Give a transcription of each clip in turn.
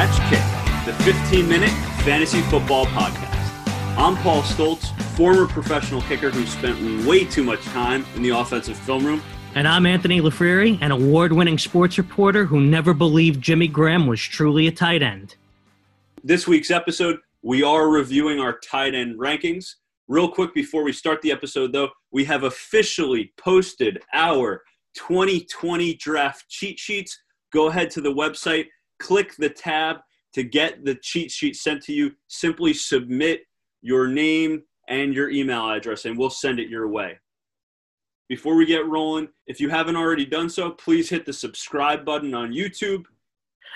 Catch Kick, the 15 minute fantasy football podcast. I'm Paul Stoltz, former professional kicker who spent way too much time in the offensive film room. And I'm Anthony LaFriere, an award winning sports reporter who never believed Jimmy Graham was truly a tight end. This week's episode, we are reviewing our tight end rankings. Real quick before we start the episode, though, we have officially posted our 2020 draft cheat sheets. Go ahead to the website, click the tab to get the cheat sheet sent to you. Simply submit your name and your email address, and we'll send it your way. Before we get rolling, if you haven't already done so, please hit the subscribe button on YouTube.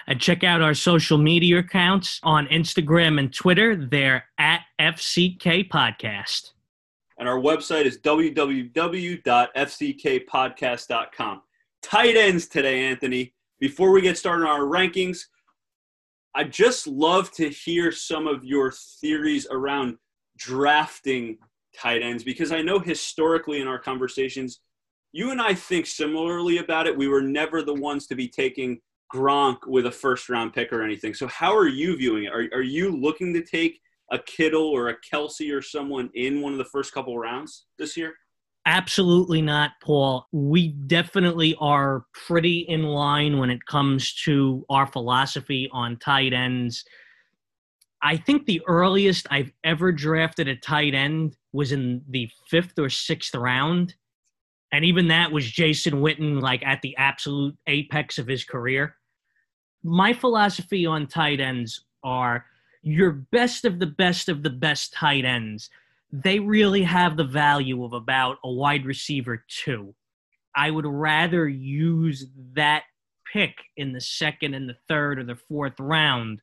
And check out our social media accounts on Instagram and Twitter. They're at FCK Podcast. And our website is www.fckpodcast.com. Tight ends today, Anthony. Before we get started on our rankings, I'd just love to hear some of your theories around drafting tight ends because I know historically in our conversations, you and I think similarly about it. We were never the ones to be taking Gronk with a first round pick or anything. So, how are you viewing it? Are, are you looking to take a Kittle or a Kelce or someone in one of the first couple rounds this year? Absolutely not, Paul. We definitely are pretty in line when it comes to our philosophy on tight ends. I think the earliest I've ever drafted a tight end was in the fifth or sixth round. And even that was Jason Witten, like at the absolute apex of his career. My philosophy on tight ends are your best of the best of the best tight ends they really have the value of about a wide receiver two. I would rather use that pick in the second and the third or the fourth round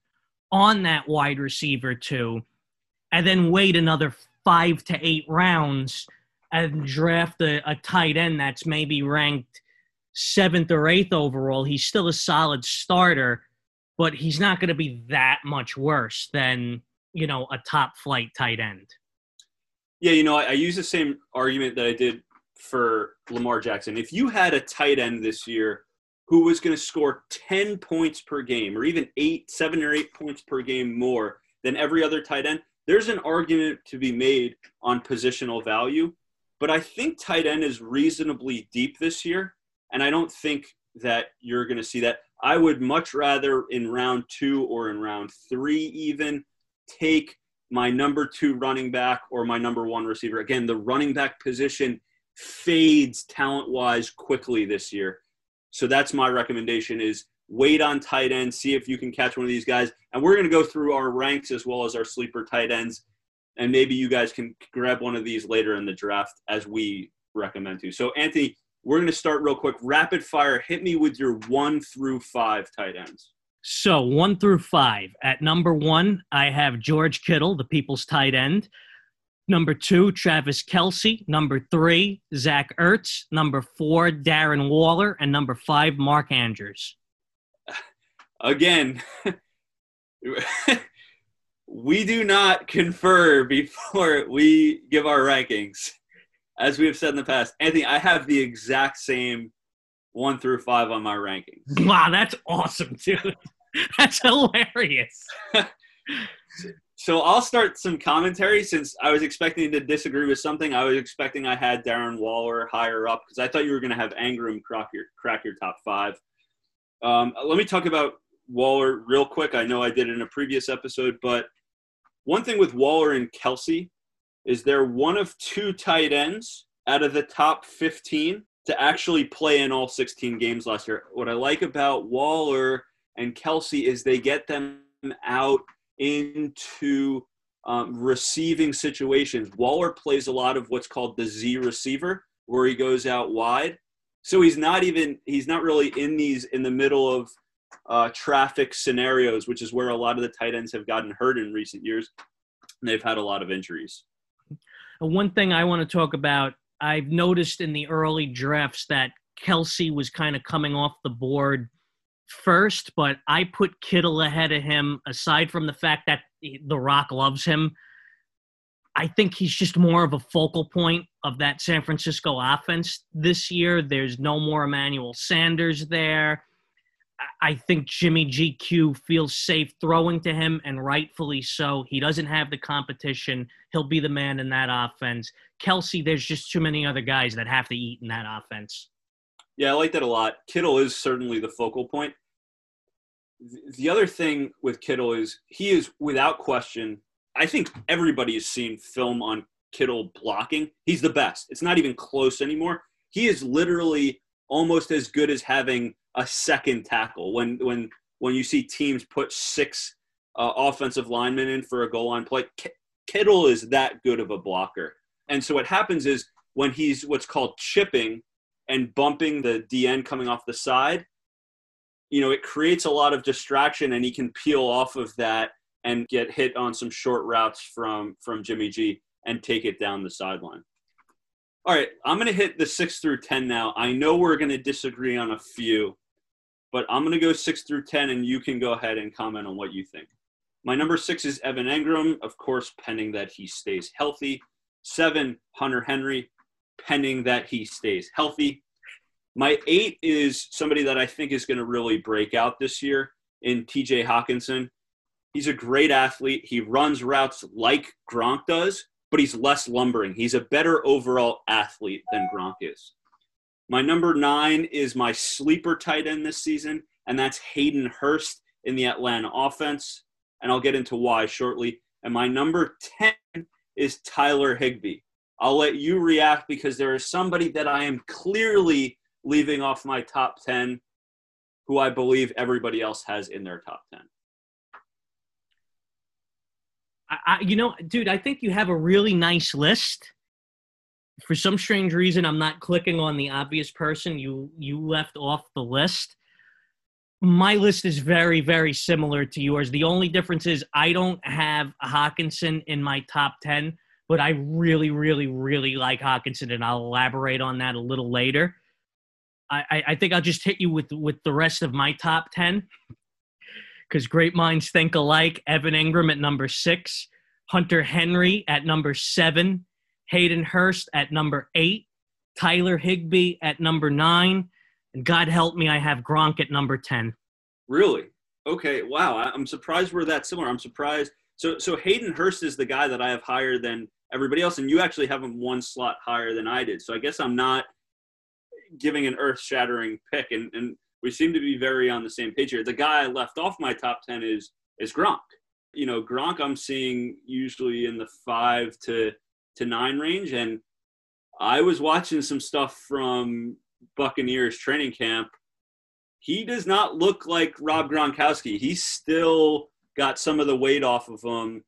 on that wide receiver two, and then wait another five to eight rounds and draft a, a tight end that's maybe ranked seventh or eighth overall. He's still a solid starter, but he's not going to be that much worse than, you know, a top flight tight end. Yeah, you know, I, I use the same argument that I did for Lamar Jackson. If you had a tight end this year who was going to score 10 points per game or even eight, seven or eight points per game more than every other tight end, there's an argument to be made on positional value. But I think tight end is reasonably deep this year. And I don't think that you're going to see that. I would much rather in round two or in round three, even take my number two running back or my number one receiver. Again, the running back position fades talent wise quickly this year. So that's my recommendation is wait on tight end, see if you can catch one of these guys. And we're going to go through our ranks as well as our sleeper tight ends. And maybe you guys can grab one of these later in the draft as we recommend to. So, Anthony, we're going to start real quick. Rapid fire, hit me with your one through five tight ends. So one through five. At number one, I have George Kittle, the people's tight end. Number two, Travis Kelce. Number three, Zach Ertz. Number four, Darren Waller. And number five, Mark Andrews. Again, we do not confer before we give our rankings. As we have said in the past, Anthony, I have the exact same one through five on my rankings. Wow, that's awesome, dude. That's hilarious. so I'll start some commentary since I was expecting to disagree with something. I was expecting I had Darren Waller higher up because I thought you were going to have Engram crack your, crack your top five. Um, let me talk about Waller real quick. I know I did in a previous episode, but one thing with Waller and Kelce is they're one of two tight ends out of the top 15 to actually play in all 16 games last year. What I like about Waller and Kelce is they get them out into um, receiving situations. Waller plays a lot of what's called the Z receiver, where he goes out wide. So he's not even he's not really in these in the middle of uh, traffic scenarios, which is where a lot of the tight ends have gotten hurt in recent years. And they've had a lot of injuries. One thing I want to talk about, I've noticed in the early drafts that Kelce was kind of coming off the board first, but I put Kittle ahead of him, aside from the fact that The Rock loves him. I think he's just more of a focal point of that San Francisco offense this year. There's no more Emmanuel Sanders there. I think Jimmy GQ feels safe throwing to him, and rightfully so. He doesn't have the competition. He'll be the man in that offense. Kelce, there's just too many other guys that have to eat in that offense. Yeah, I like that a lot. Kittle is certainly the focal point. The other thing with Kittle is he is without question. I think everybody has seen film on Kittle blocking. He's the best. It's not even close anymore. He is literally almost as good as having a second tackle. When when when you see teams put six uh, offensive linemen in for a goal line play, Kittle is that good of a blocker. And so what happens is when he's what's called chipping and bumping the DN coming off the side, you know, it creates a lot of distraction and he can peel off of that and get hit on some short routes from from Jimmy G and take it down the sideline. All right, I'm going to hit the 6 through 10 now. I know we're going to disagree on a few, but I'm going to go 6 through 10 and you can go ahead and comment on what you think. My number 6 is Evan Engram, of course, pending that he stays healthy. 7 Hunter Henry, pending that he stays healthy. My 8 is somebody that I think is going to really break out this year in TJ Hockenson. He's a great athlete. He runs routes like Gronk does, but he's less lumbering. He's a better overall athlete than Gronk is. My number nine is my sleeper tight end this season, and that's Hayden Hurst in the Atlanta offense. And I'll get into why shortly. And my number 10 is Tyler Higbee. I'll let you react because there is somebody that I am clearly leaving off my top 10 who I believe everybody else has in their top 10. I, you know, dude, I think you have a really nice list. For some strange reason, I'm not clicking on the obvious person you you left off the list. My list is very, very similar to yours. The only difference is I don't have Hockenson in my top ten, but I really, really, really like Hockenson and I'll elaborate on that a little later. I, I think I'll just hit you with with the rest of my top ten because great minds think alike. Evan Engram at number six, Hunter Henry at number seven, Hayden Hurst at number eight, Tyler Higbee at number nine, and God help me, I have Gronk at number 10. Really? Okay. Wow. I'm surprised we're that similar. I'm surprised. So, so Hayden Hurst is the guy that I have higher than everybody else, and you actually have him one slot higher than I did. So I guess I'm not giving an earth shattering pick. And, and we seem to be very on the same page here. The guy I left off my top ten is is Gronk. You know, Gronk I'm seeing usually in the five to to nine range, and I was watching some stuff from Buccaneers training camp. He does not look like Rob Gronkowski. He's still got some of the weight off of him.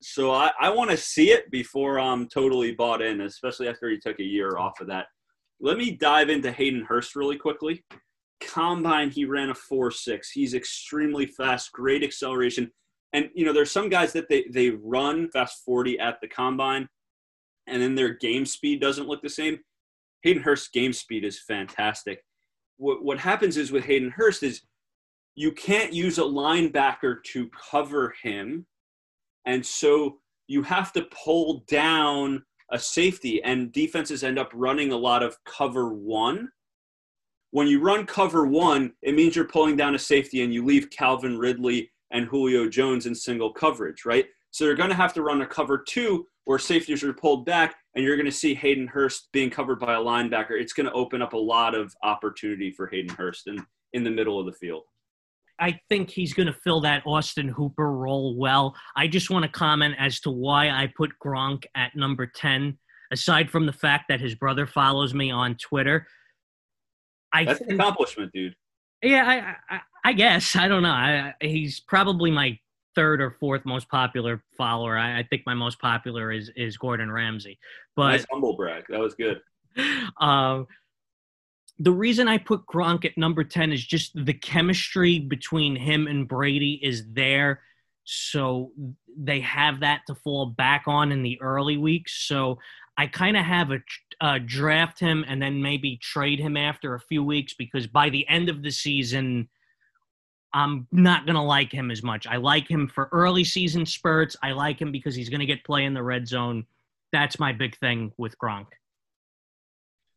So I, I want to see it before I'm totally bought in, especially after he took a year off of that. Let me dive into Hayden Hurst really quickly combine he ran a 4-6 he's extremely fast great acceleration and you know there's some guys that they they run fast 40 at the combine and then their game speed doesn't look the same hayden hurst's game speed is fantastic what, what happens is with hayden hurst is you can't use a linebacker to cover him and so you have to pull down a safety and defenses end up running a lot of cover one when you run cover one, it means you're pulling down a safety and you leave Calvin Ridley and Julio Jones in single coverage, right? So they're going to have to run a cover two where safeties are pulled back, and you're going to see Hayden Hurst being covered by a linebacker. It's going to open up a lot of opportunity for Hayden Hurst in, in the middle of the field. I think he's going to fill that Austin Hooper role well. I just want to comment as to why I put Gronk at number 10, aside from the fact that his brother follows me on Twitter. I That's think, an accomplishment, dude. Yeah, I, I, I guess I don't know. I, he's probably my third or fourth most popular follower. I, I, think my most popular is is Gordon Ramsay. But nice humble brag. That was good. Um, the reason I put Gronk at number ten is just the chemistry between him and Brady is there, so they have that to fall back on in the early weeks. So I kind of have a uh, draft him and then maybe trade him after a few weeks because by the end of the season, I'm not going to like him as much. I like him for early season spurts. I like him because he's going to get play in the red zone. That's my big thing with Gronk.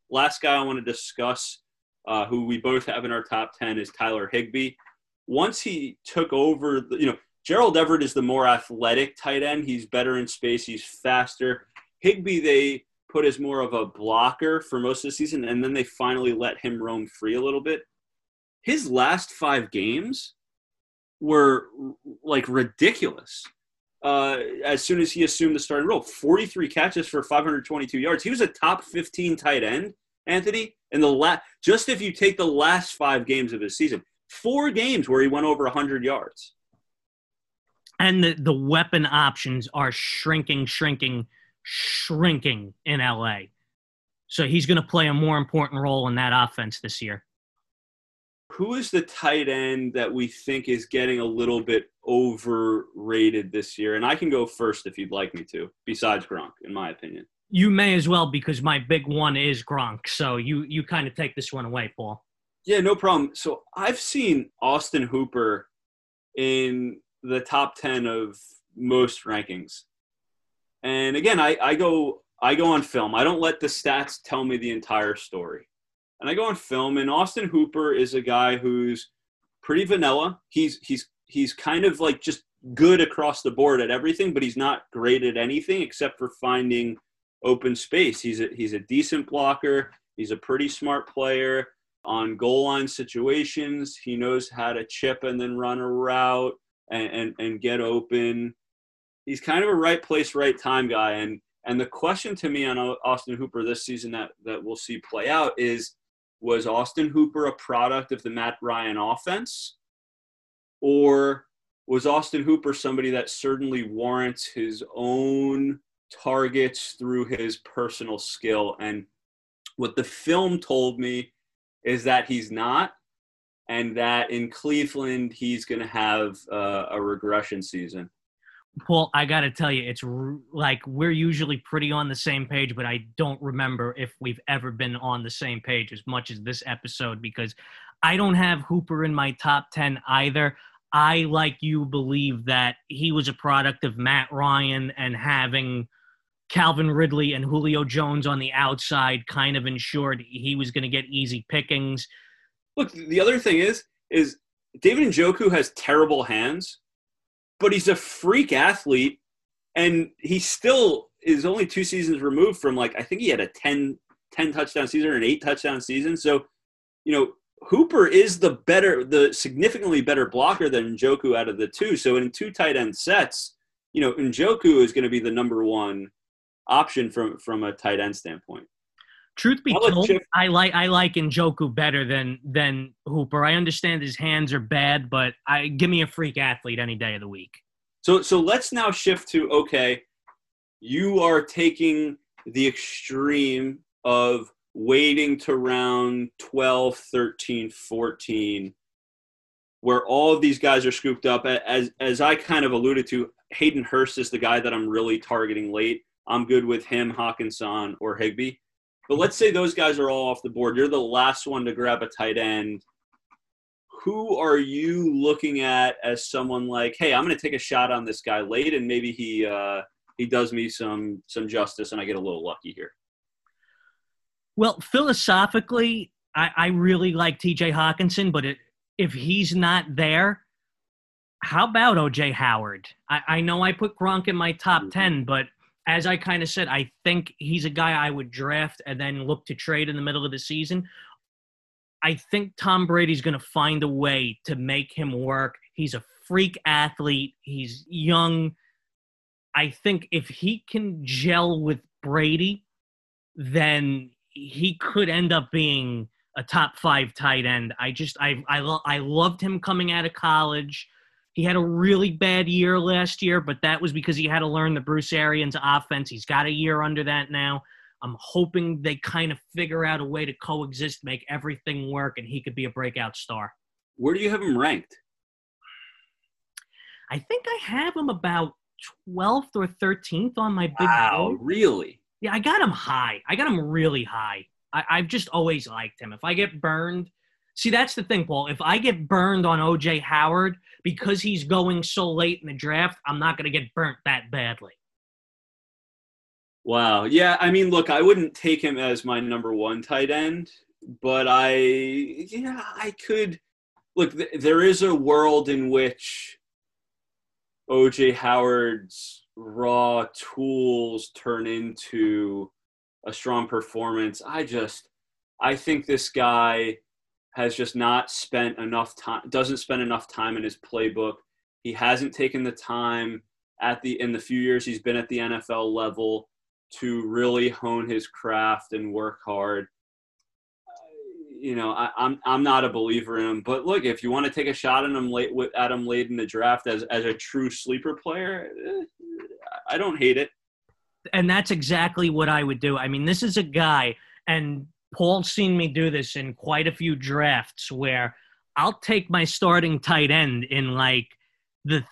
Last guy I want to discuss uh, who we both have in our top 10, is Tyler Higbee. Once he took over, the, you know, Gerald Everett is the more athletic tight end. He's better in space, he's faster. Higbee, they put as more of a blocker for most of the season, and then they finally let him roam free a little bit. His last five games were like ridiculous. Uh, as soon as he assumed the starting role, 43 catches for 522 yards. He was a top 15 tight end, Anthony. In the last, just if you take the last five games of his season, four games where he went over 100 yards. And the, the weapon options are shrinking, shrinking, shrinking in LA. So he's going to play a more important role in that offense this year. Who is the tight end that we think is getting a little bit overrated this year? And I can go first if you'd like me to, besides Gronk, in my opinion. You may as well because my big one is Gronk. So you you kind of take this one away, Paul. Yeah, no problem. So I've seen Austin Hooper in the top 10 of most rankings. And again, I, I go I go on film. I don't let the stats tell me the entire story. And I go on film and Austin Hooper is a guy who's pretty vanilla. He's he's he's kind of like just good across the board at everything, but he's not great at anything except for finding open space. He's a he's a decent blocker. He's a pretty smart player on goal line situations. He knows how to chip and then run a route and, and, and get open. He's kind of a right place, right time guy. And and the question to me on Austin Hooper this season that, that we'll see play out is was Austin Hooper a product of the Matt Ryan offense? Or was Austin Hooper somebody that certainly warrants his own targets through his personal skill? And what the film told me is that he's not and that in Cleveland he's going to have uh, a regression season. Paul, I got to tell you, it's r- like we're usually pretty on the same page, but I don't remember if we've ever been on the same page as much as this episode because I don't have Hooper in my top 10 either. I, like you, believe that he was a product of Matt Ryan and having Calvin Ridley and Julio Jones on the outside kind of ensured he was going to get easy pickings. Look, the other thing is, is David Njoku has terrible hands, but he's a freak athlete, and he still is only two seasons removed from like I think he had a 10, 10 touchdown season or an eight touchdown season. So, you know, Hooper is the better, the significantly better blocker than Njoku out of the two. So in two tight end sets, you know, Njoku is going to be the number one option from from a tight end standpoint. Truth be told, I like I like Njoku better than than Hooper. I understand his hands are bad, but I give me a freak athlete any day of the week. So so let's now shift to okay, you are taking the extreme of waiting to round 12, 13, 14 where all of these guys are scooped up as as I kind of alluded to Hayden Hurst is the guy that I'm really targeting late. I'm good with him, Hockenson, or Higbee. But let's say those guys are all off the board. You're the last one to grab a tight end. Who are you looking at as someone like, hey, I'm going to take a shot on this guy late, and maybe he uh, he does me some some justice, and I get a little lucky here. Well, philosophically, I, I really like T.J. Hockenson, but it, if he's not there, how about OJ Howard? I, I know I put Gronk in my top mm-hmm. ten, but as I kind of said, I think he's a guy I would draft and then look to trade in the middle of the season. I think Tom Brady's going to find a way to make him work. He's a freak athlete. He's young. I think if he can gel with Brady, then he could end up being a top five tight end. I just I I, lo- I loved him coming out of college. He had a really bad year last year, but that was because he had to learn the Bruce Arians offense. He's got a year under that now. I'm hoping they kind of figure out a way to coexist, make everything work, and he could be a breakout star. Where do you have him ranked? I think I have him about 12th or 13th on my big Wow, board. really? Yeah, I got him high. I got him really high. I, I've just always liked him. If I get burned, See, that's the thing, Paul. If I get burned on OJ Howard because he's going so late in the draft, I'm not going to get burnt that badly. Wow. Yeah. I mean, look, I wouldn't take him as my number one tight end. but I, yeah, I could look. Th- there is a world in which OJ Howard's raw tools turn into a strong performance. I just, I think this guy has just not spent enough time, doesn't spend enough time in his playbook. He hasn't taken the time at the in the few years he's been at the NFL level to really hone his craft and work hard. You know, I, am I'm, I'm not a believer in him, but look, if you want to take a shot at him late with Adam late in the draft as as a true sleeper player, eh, I don't hate it. And that's exactly what I would do. I mean, this is a guy, and Paul's seen me do this in quite a few drafts where I'll take my starting tight end in like the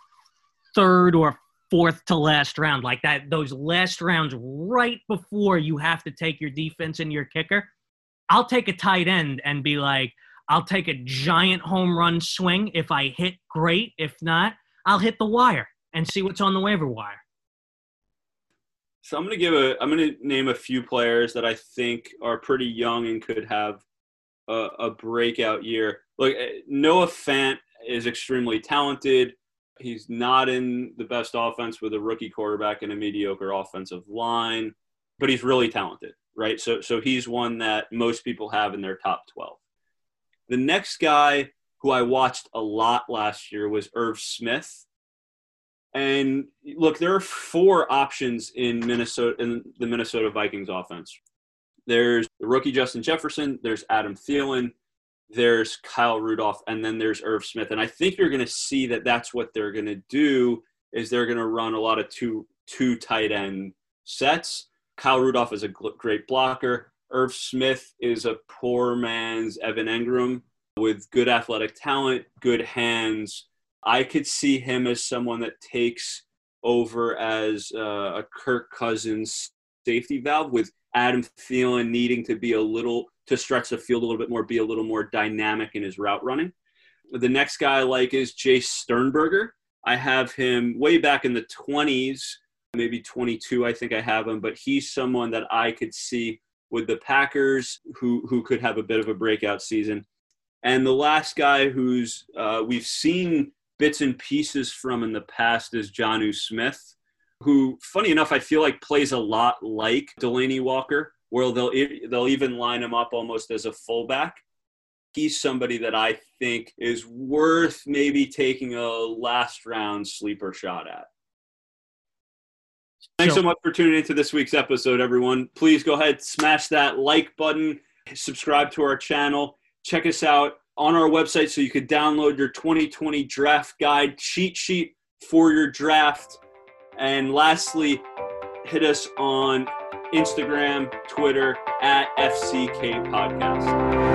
third or fourth to last round, like that, those last rounds right before you have to take your defense and your kicker. I'll take a tight end and be like, I'll take a giant home run swing. If I hit, great. If not, I'll hit the wire and see what's on the waiver wire. So I'm going to give a, I'm to name a few players that I think are pretty young and could have a, a breakout year. Look, eh, Noah Fant is extremely talented. He's not in the best offense with a rookie quarterback and a mediocre offensive line, but he's really talented, right? So, so he's one that most people have in their top 12. The next guy who I watched a lot last year was Irv Smith. And look, there are four options in Minnesota in the Minnesota Vikings offense. There's the rookie Justin Jefferson, there's Adam Thielen, there's Kyle Rudolph, and then there's Irv Smith. And I think you're going to see that that's what they're going to do is they're going to run a lot of two two tight end sets. Kyle Rudolph is a great blocker. Irv Smith is a poor man's Evan Engram with good athletic talent, good hands. I could see him as someone that takes over as uh, a Kirk Cousins safety valve with Adam Thielen needing to be a little to stretch the field a little bit more, be a little more dynamic in his route running. The next guy I like is Jace Sternberger. I have him way back in the 20s, maybe 22, I think I have him, but he's someone that I could see with the Packers who, who could have a bit of a breakout season. And the last guy who's uh, we've seen bits and pieces from in the past is Jonnu Smith, who, funny enough, I feel like plays a lot like Delanie Walker where they'll they'll even line him up almost as a fullback. He's somebody that I think is worth maybe taking a last round sleeper shot at. Thanks so much for tuning into this week's episode, everyone. Please go ahead, smash that like button, subscribe to our channel, check us out on our website so you can download your 2020 draft guide cheat sheet for your draft. And lastly, hit us on Instagram, Twitter at FCK Podcast.